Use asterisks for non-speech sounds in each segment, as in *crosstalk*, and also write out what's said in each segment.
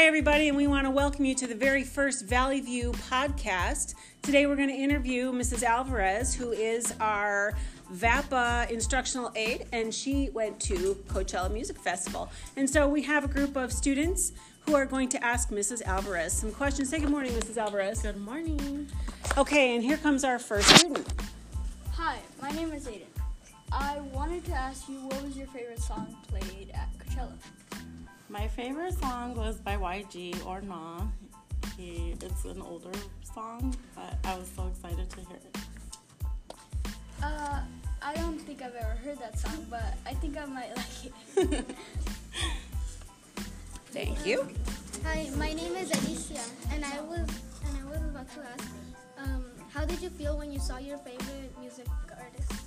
Hi, everybody, and we want to welcome you to the very first Valley View podcast. Today, we're going to interview Mrs. Alvarez, who is our VAPA instructional aide, and she went to Coachella Music Festival. And so, we have a group of students who are going to ask Mrs. Alvarez some questions. Say good morning, Mrs. Alvarez. Good morning. Okay, and here comes our first student. Hi, my name is Aiden. I wanted to ask you what was your favorite song played at Coachella? My favorite song was by YG or Nah. He, it's an older song, but I was so excited to hear it. Uh, I don't think I've ever heard that song, but I think I might *laughs* like it. Thank you. Hi, my name is Alicia, and I was and I was about to ask, um, how did you feel when you saw your favorite music artist?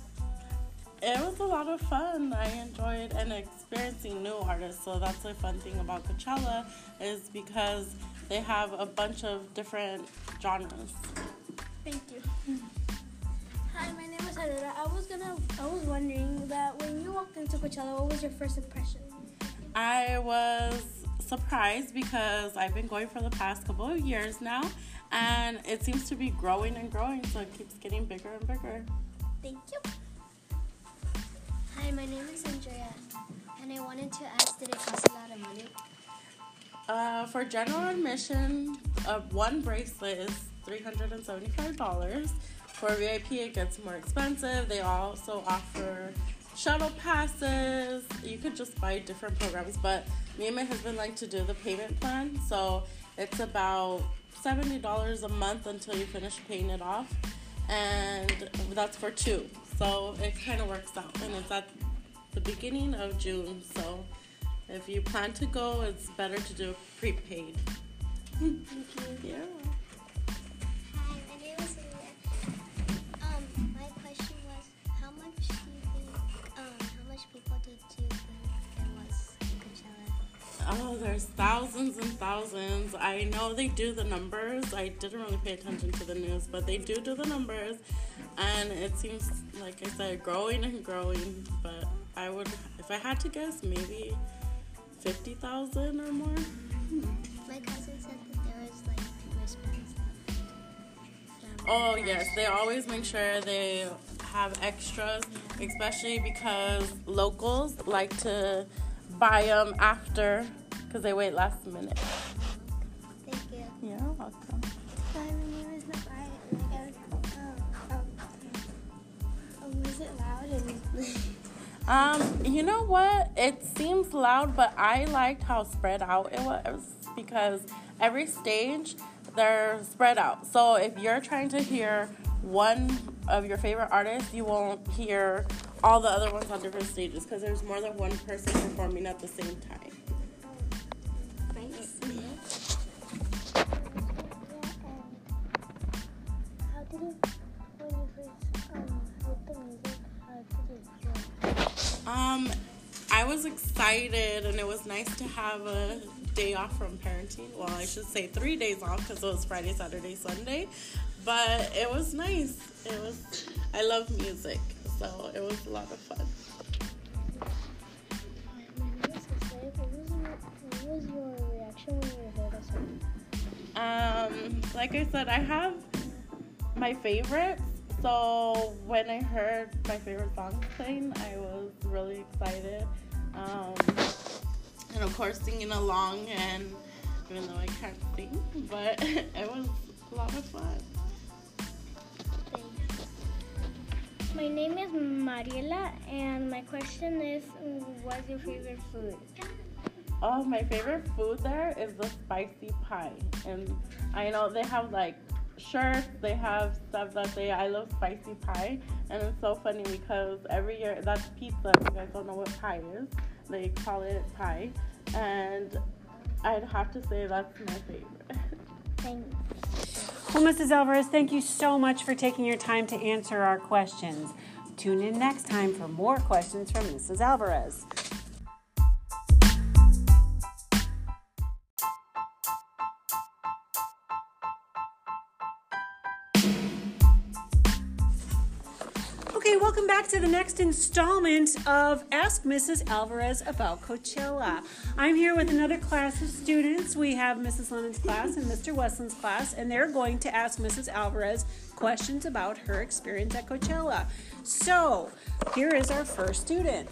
It was a lot of fun. I enjoyed and experiencing new artists. So that's the fun thing about Coachella is because they have a bunch of different genres. Thank you. Hi, my name is Aurora. I was gonna, I was wondering that when you walked into Coachella, what was your first impression? I was surprised because I've been going for the past couple of years now, and it seems to be growing and growing, so it keeps getting bigger and bigger. Thank you. My name is Andrea, and I wanted to ask, did it cost a lot of money? Uh, for general admission, uh, one bracelet is $375. For VIP, it gets more expensive. They also offer shuttle passes. You could just buy different programs, but me and my husband like to do the payment plan. So it's about $70 a month until you finish paying it off. And that's for two. So it kind of works out. And it's at the beginning of June. So if you plan to go, it's better to do prepaid. Thank you. Yeah. Hi, my name is Olivia. Um, my question was, how much do you think, um, how much people did you think there was Coachella? Oh, there's thousands and thousands. I know they do the numbers. I didn't really pay attention to the news, but they do do the numbers. And it seems, like I said, growing and growing. But I would, if I had to guess, maybe 50,000 or more. My cousin said that there was like wristbands. from Oh, yes. They always make sure they have extras, especially because locals like to buy them after because they wait last minute. Thank you. Yeah, welcome. It loud? *laughs* Um, you know what? It seems loud, but I liked how spread out it was because every stage they're spread out. So if you're trying to hear one of your favorite artists, you won't hear all the other ones on different stages because there's more than one person performing at the same time. Um, I was excited, and it was nice to have a day off from parenting. Well, I should say three days off because it was Friday, Saturday, Sunday. But it was nice. It was. I love music, so it was a lot of fun. What was your, reaction when you heard? Um, like I said, I have my favorites. So when I heard my favorite song playing, I was really excited. Um, and of course, singing along, and even though I can't sing, but *laughs* it was a lot of fun. My name is Mariela, and my question is, what's your favorite food? Oh, my favorite food there is the spicy pie. And I know they have like shirts, they have stuff that say I love spicy pie. And it's so funny because every year that's pizza. If you guys don't know what pie is, they call it pie. And I'd have to say that's my favorite. Thanks. Well, Mrs. Alvarez, thank you so much for taking your time to answer our questions. Tune in next time for more questions from Mrs. Alvarez. Back to the next installment of Ask Mrs. Alvarez About Coachella. I'm here with another class of students. We have Mrs. Lennon's class and Mr. Westland's class, and they're going to ask Mrs. Alvarez questions about her experience at Coachella. So, here is our first student.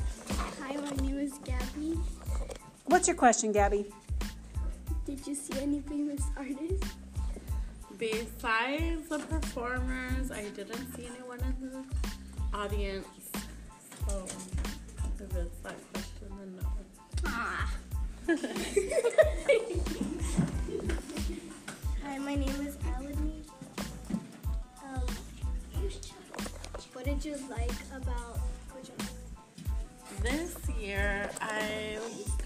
Hi, my name is Gabby. What's your question, Gabby? Did you see any famous artists? Besides the performers, I didn't see anyone in the audience. So if it's that question, then no. Ah. Hi, my name is Elodie. Um, what did you like about Coachella? This year, I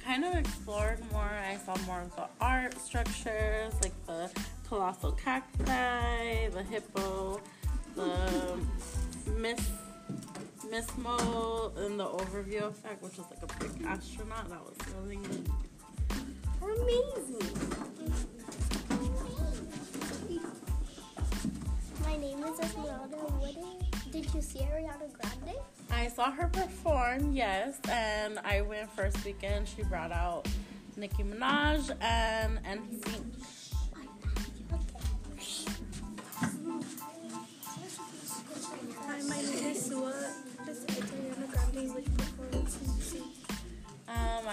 kind of explored more. I saw more of the art structures, like the colossal cacti, the hippo, the Miss Miss Mo, in the overview effect, which was like a big astronaut. That was really neat. Amazing. My name is Esmeralda. Did, did you see Ariana Grande? I saw her perform, yes, and I went first weekend. She brought out Nicki Minaj and NSYNC.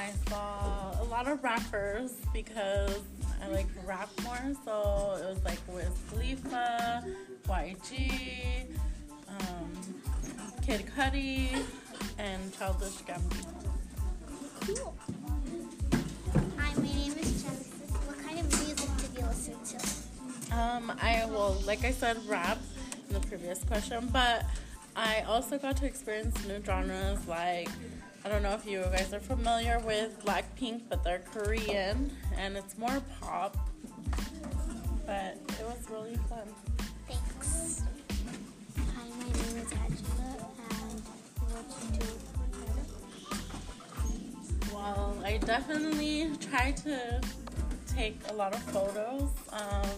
I saw a lot of rappers because I like rap more. So it was like Wiz Khalifa, YG, um, Kid Cudi, and Childish Gambino. Cool. Hi, my name is Genesis. What kind of music did you listen to? Um, I well, like I said, rap in the previous question, but I also got to experience new genres like I don't know if you guys are familiar with Blackpink, but they're Korean and it's more pop. But it was really fun. Thanks. Hi, my name is Angela, and what do? Well, I definitely tried to take a lot of photos. Um,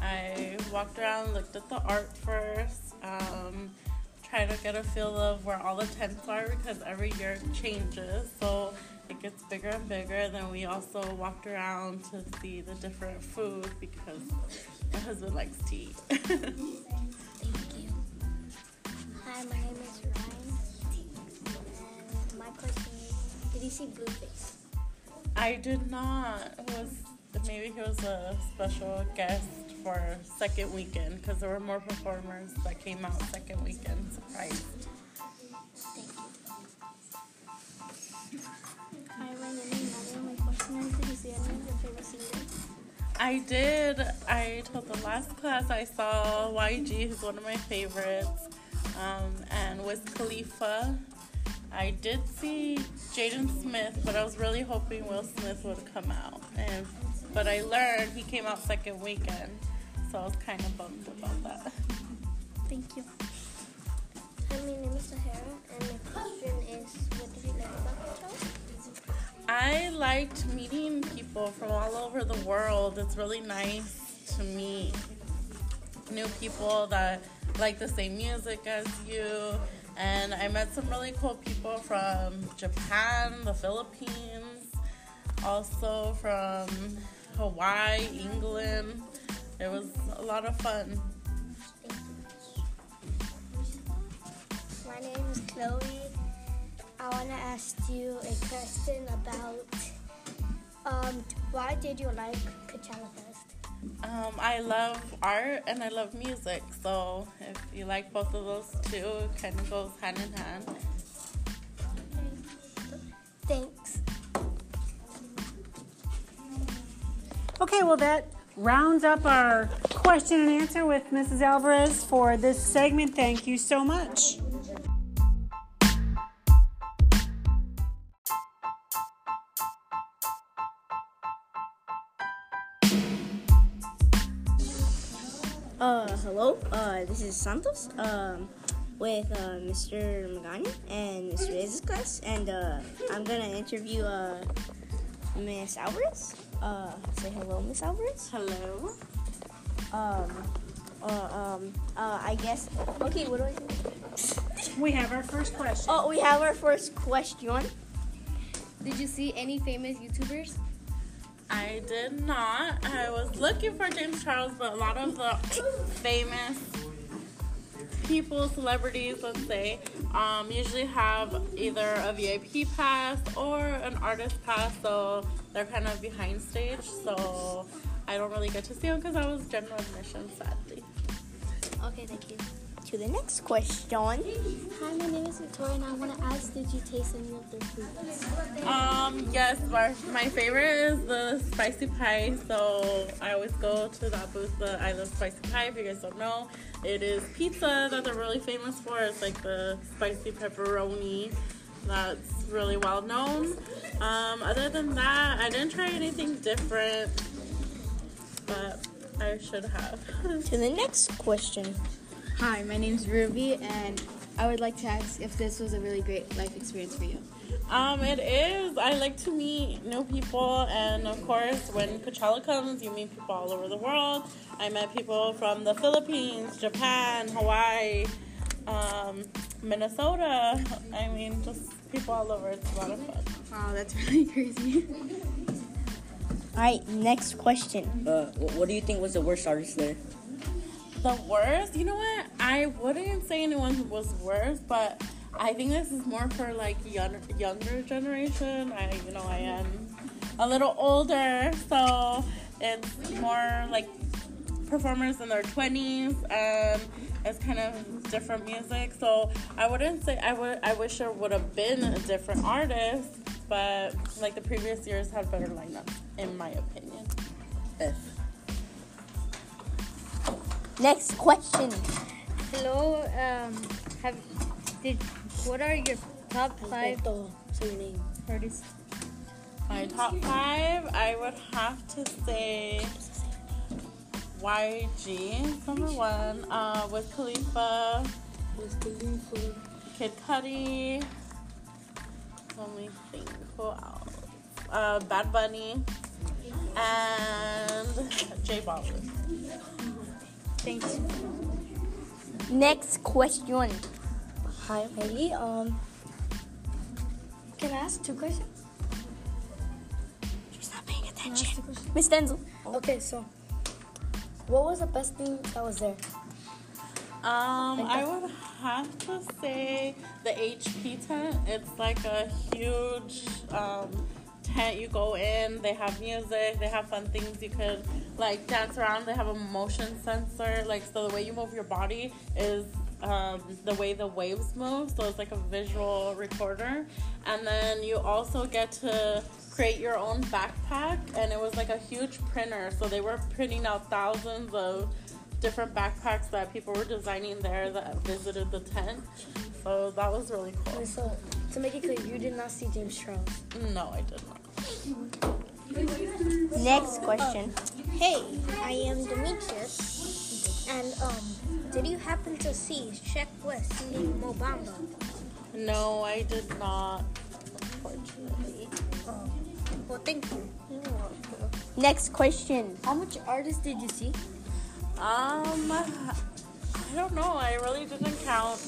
I walked around, looked at the art first, um, tried to get a feel of where all the tents are because every year changes. So it gets bigger and bigger. And Then we also walked around to see the different food because my husband likes to eat. *laughs* Thank you. Hi, my name is Ryan, and my question is, did you see Blueface? I did not. It was maybe he was a special guest for second weekend because there were more performers that came out second weekend. Surprise. Thank you. Hi, my name is Nadia. My question is, did you see any of your favorite singers? I did. I told the last class I saw YG, who's one of my favorites, um, and Wiz Khalifa. I did see Jaden Smith, but I was really hoping Will Smith would come out. And but I learned he came out second weekend, so I was kind of bummed about that. Thank you. Hi, my name is Sahara, and my question is, what did you like about Coachella? I liked meeting people from all over the world. It's really nice to meet new people that like the same music as you. And I met some really cool people from Japan, the Philippines, also from Hawaii, England. It was a lot of fun. My name is Chloe. I want to ask you a question about um, why did you like Coachella Fest? Um, I love art and I love music, so if you like both of those two, it kind of goes hand in hand. Thanks. Okay, well, that rounds up our question and answer with Mrs. Alvarez for this segment. Thank you so much. Uh, hello. Uh, this is Santos. Um, with uh, Mr. Magana and Mr. Reyes' class, and uh, I'm gonna interview uh, Miss Alvarez. Uh, say hello, Miss Alvarez. Hello. Um, uh, um, uh, I guess. Okay, what do I do? We have our first question. Oh, we have our first question. Did you see any famous YouTubers? I did not. I was looking for James Charles, but a lot of the famous people, celebrities, let's say, um, usually have either a VIP pass or an artist pass, so they're kind of behind stage. So I don't really get to see them because I was general admission, sadly. Okay, thank you. To the next question. Hi, my name is Victoria, and I want to ask, did you taste any of their foods? Um, yes, my, my favorite is the spicy pie. So I always go to that booth, the I Love Spicy Pie. If you guys don't know, it is pizza that they're really famous for. It's like the spicy pepperoni that's really well known. Um, other than that, I didn't try anything different, but I should have. *laughs* To the next question. Hi, my name's Ruby, and I would like to ask if this was a really great life experience for you. Um, it is. I like to meet new people, and of course, when Coachella comes, you meet people all over the world. I met people from the Philippines, Japan, Hawaii, um, Minnesota. I mean, just people all over. It's a lot of fun. Wow, that's *laughs* really crazy. All right, next question. Uh, what do you think was the worst artist there? The worst, you know what? I wouldn't say anyone was worse, but I think this is more for like young, younger generation. I, you know, I am a little older, so it's more like performers in their twenties, and it's kind of different music. So I wouldn't say I would. I wish there would have been a different artist, but like the previous years had better lineups, in my opinion. F. Next question. Hello, um, have did what are your top five Say your name. artists? My top five, I would have to say YG, number one, uh, Wiz Khalifa, Kid Cudi, let me think, who else? Uh, Bad Bunny, and J Balvin. Thanks. Next question. Hi, Haley. Um, can I ask two questions? She's not paying attention. ask two questions? Miss Denzel. Okay, so what was the best thing that was there? Um, I would have to say the HP tent. It's like a huge um, tent. You go in, they have music, they have fun things you could like dance around. They have a motion sensor, like so the way you move your body is um, the way the waves move. So it's like a visual recorder, and then you also get to create your own backpack, and it was like a huge printer. So they were printing out thousands of different backpacks that people were designing there that visited the tent. So that was really cool. Okay, so to make it clear, you did not see James Charles. No, I did not. Next question. Hey, I am Demetrius. And, um, did you happen to see Sheck West singing Mo Bamba? No, I did not. Unfortunately. Oh, well, thank you. Next question. How much artists did you see? Um, I don't know. I really didn't count.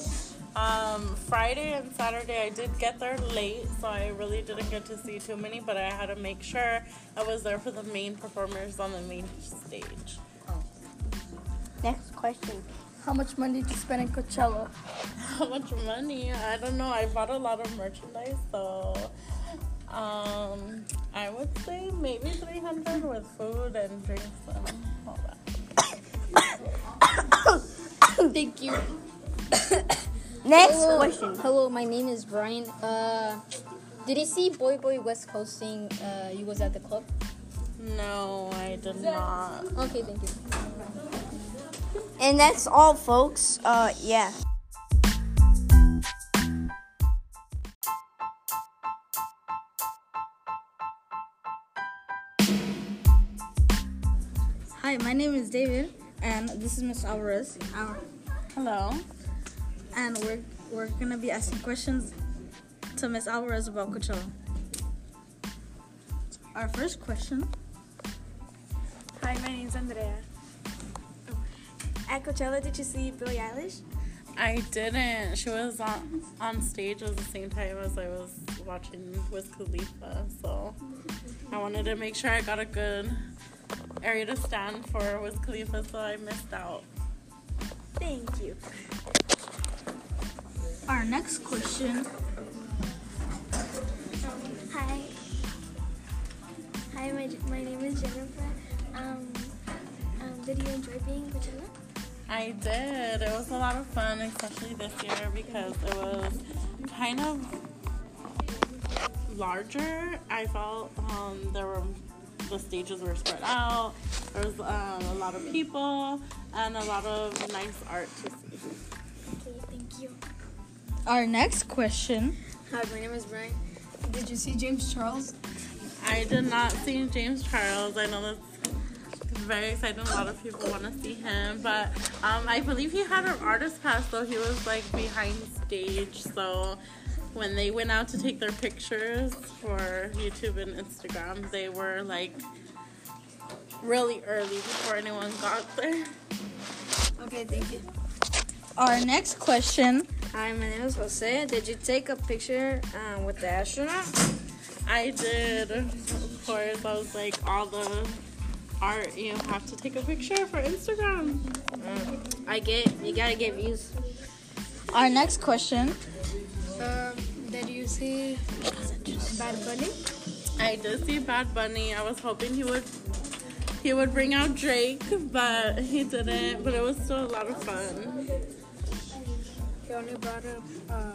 Um, Friday and Saturday I did get there late, so I really didn't get to see too many. But I had to make sure I was there for the main performers on the main stage. Next question. How much money did you spend in Coachella? *laughs* How much money? I don't know. I bought a lot of merchandise, so um, I would say maybe three hundred with food and drinks and all that. *coughs* Thank you. *coughs* Next Hello. question. Hello, my name is Brian. Uh, did you see Boy Boy West Coast sing? Uh, you was at the club. No, I did not. Okay, thank you. And that's all, folks. Uh, yeah. Hi, my name is David, and this is Miss Alvarez. Uh, Hello. And we're we're gonna be asking questions to Miss Alvarez about Coachella. Our first question: Hi, my name's Andrea. At Coachella, did you see Billie Eilish? I didn't. She was on on stage at the same time as I was watching Wiz Khalifa, so I wanted to make sure I got a good area to stand for Wiz Khalifa, so I missed out. Thank you. Our next question. Hi. Hi, my, my name is Jennifer. Um, um, did you enjoy being Coachella? I did. It was a lot of fun, especially this year because it was kind of larger. I felt um, there were the stages were spread out. There was um, a lot of people and a lot of nice art to see. Okay, thank you. Our next question. Hi, my name is Brian. Did you see James Charles? I did not see James Charles. I know that's very exciting. A lot of people want to see him, but um, I believe he had an artist pass, so he was like behind stage. So when they went out to take their pictures for YouTube and Instagram, they were like really early before anyone got there. Okay, thank you. Our next question. Hi, my name is Jose. Did you take a picture um, with the astronaut? I did, of course. I was like, all the art, you have to take a picture for Instagram. I get. You gotta get views. Our next question. Um, did you see Bad Bunny? I did see Bad Bunny. I was hoping he would he would bring out Drake, but he didn't. But it was still a lot of fun. He only brought up uh,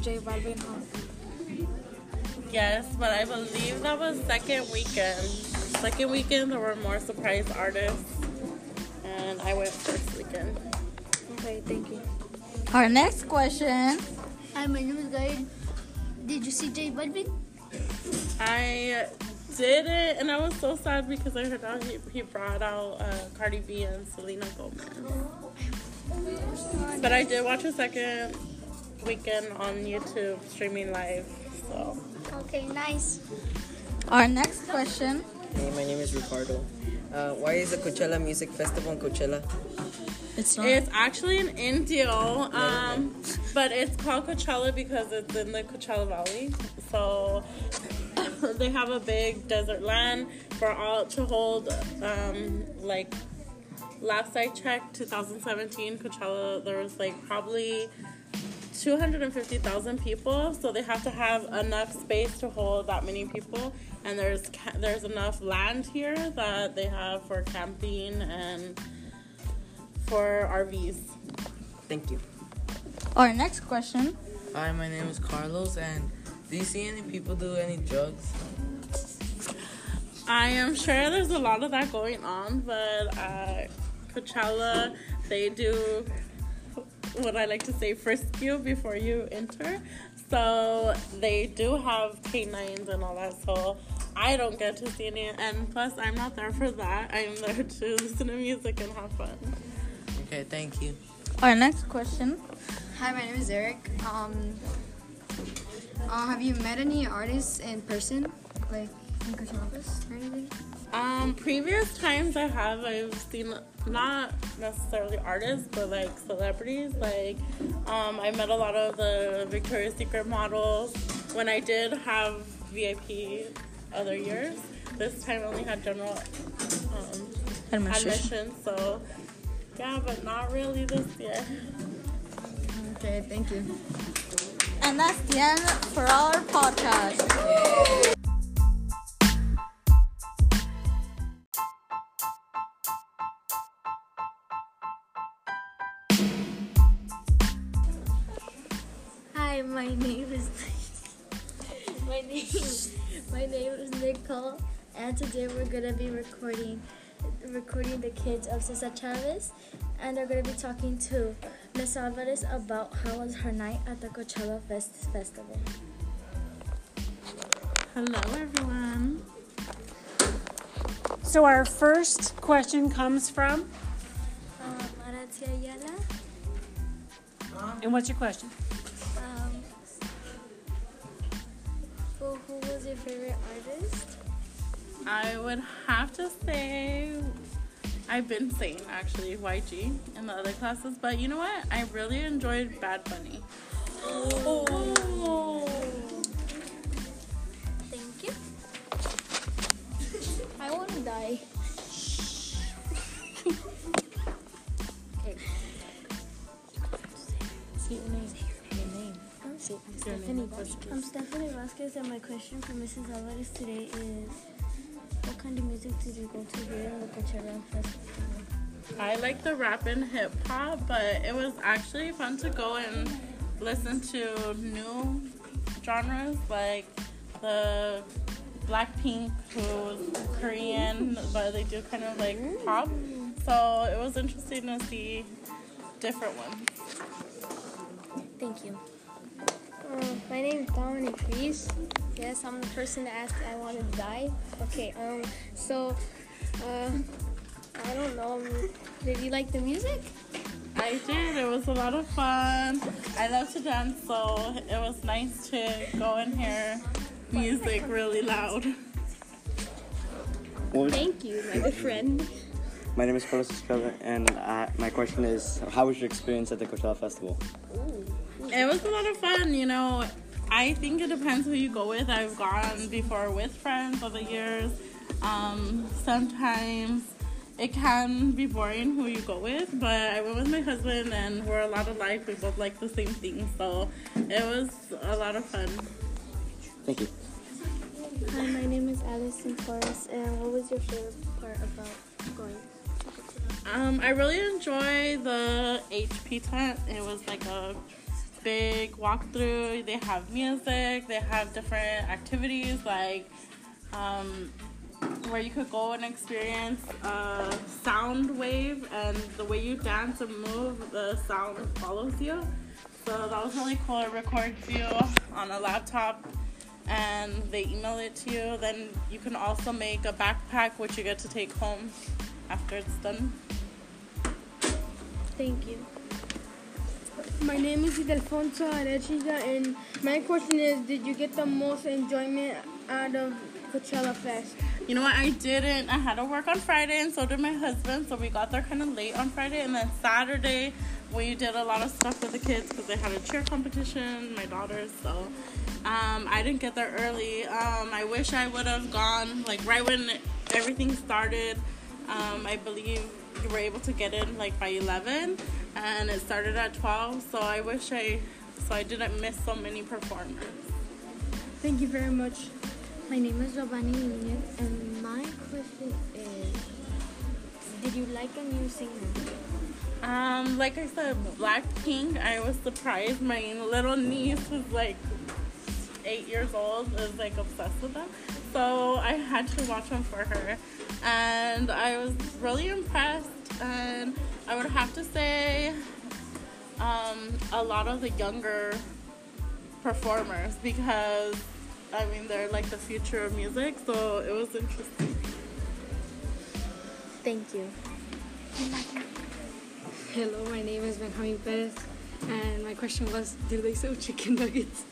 J Balvin home. Yes, but I believe that was second weekend. Second weekend there were more surprise artists, and I went first weekend. Okay, thank you. Our next question. Hi, my name is Gail. Did you see J Balvin? I did it, and I was so sad because I heard out he, he brought out uh, Cardi B and Selena Gomez. But I did watch a second weekend on YouTube streaming live. So Okay, nice. Our next question. Hey, my name is Ricardo. Uh, why is the Coachella Music Festival in Coachella? It's not. it's actually in Indio, um, but it's called Coachella because it's in the Coachella Valley. So *laughs* they have a big desert land for all to hold um, like last I checked 2017 Coachella there was like probably 250,000 people so they have to have enough space to hold that many people and there's ca- there's enough land here that they have for camping and for RVs. Thank you. Our next question. Hi, my name is Carlos, and do you see any people do any drugs? I am sure there's a lot of that going on, but uh, Coachella, they do what I like to say frisk you before you enter. So they do have canines and all that. So I don't get to see any, and plus I'm not there for that. I'm there *laughs* to listen to music and have fun. Okay, thank you. Our next question. Hi, my name is Eric. Um, uh, have you met any artists in person, like in Coachella or anything? Um, previous times I have, I've seen not necessarily artists, but like celebrities. Like, um, I met a lot of the Victoria's Secret models when I did have VIP other years. This time I only had general um, Administration. admission, so yeah, but not really this year. Okay, thank you. And that's the end for our podcast. My name is Nicole, and today we're gonna be recording recording the kids of Cesar Chavez, and they're gonna be talking to Miss Alvarez about how was her night at the Coachella Fest Festival. Hello, everyone. So our first question comes from, Um, Ayala. and what's your question? Your favorite artist? I would have to say I've been saying actually YG in the other classes, but you know what? I really enjoyed Bad Bunny. Oh. Thank Stephanie Vasquez. I'm Stephanie Vasquez, and my question for Mrs. Alvarez today is What kind of music did you go to here in the Coachella Festival? I like the rap and hip hop, but it was actually fun to go and listen to new genres like the Blackpink, who's Korean, but they do kind of like pop. So it was interesting to see different ones. Thank you. Uh, my name is Dominic Reese. Yes, I'm the person that asked I want to die. Okay, um, so, uh, I don't know. um, Did you like the music? I did. It was a lot of fun. I love to dance, so it was nice to go and hear music really loud. Thank you, my good friend. my name is Carlos Estrella, and uh, my question is, how was your experience at the Coachella Festival? It was a lot of fun, you know. I think it depends who you go with. I've gone before with friends over the years. Um, sometimes it can be boring who you go with, but I went with my husband and we're a lot alike. We both like the same things, so it was a lot of fun. Thank you. Hi, my name is Allison Forrest, and what was your favorite part about going? Um, I really enjoy the HP tent. It was like a big walkthrough. They have music. They have different activities like um, where you could go and experience a sound wave, and the way you dance and move, the sound follows you. So that was really cool. It records you on a laptop and they email it to you. Then you can also make a backpack which you get to take home after it's done. Thank you. My name is Idelfonso Arechiga, and my question is Did you get the most enjoyment out of Coachella Fest? You know what? I didn't. I had to work on Friday, and so did my husband. So we got there kind of late on Friday, and then Saturday we did a lot of stuff with the kids because they had a cheer competition. My daughters, so um, I didn't get there early. Um, I wish I would have gone like right when everything started. Um, I believe you were able to get in like by 11, and it started at 12. So I wish I so I didn't miss so many performers. Thank you very much. My name is Giovanni Nunez, and my question is Did you like a new singer? Um, like I said, Blackpink. I was surprised. My little niece was like eight years old. Is like obsessed with them. So I had to watch them for her, and I was really impressed. And I would have to say, um, a lot of the younger performers because I mean they're like the future of music. So it was interesting. Thank you. Hello, my name is Benjamin Perez, and my question was, do they sell chicken nuggets?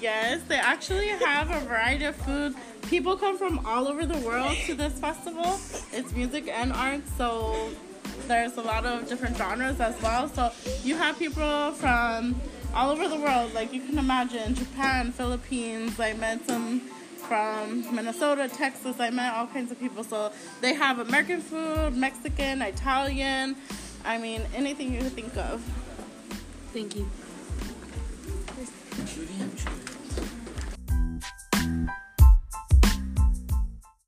Yes, they actually have a variety of food. People come from all over the world to this festival. It's music and art, so there's a lot of different genres as well. So you have people from all over the world, like you can imagine Japan, Philippines. I met some from Minnesota, Texas. I met all kinds of people. So they have American food, Mexican, Italian. I mean, anything you could think of. Thank you.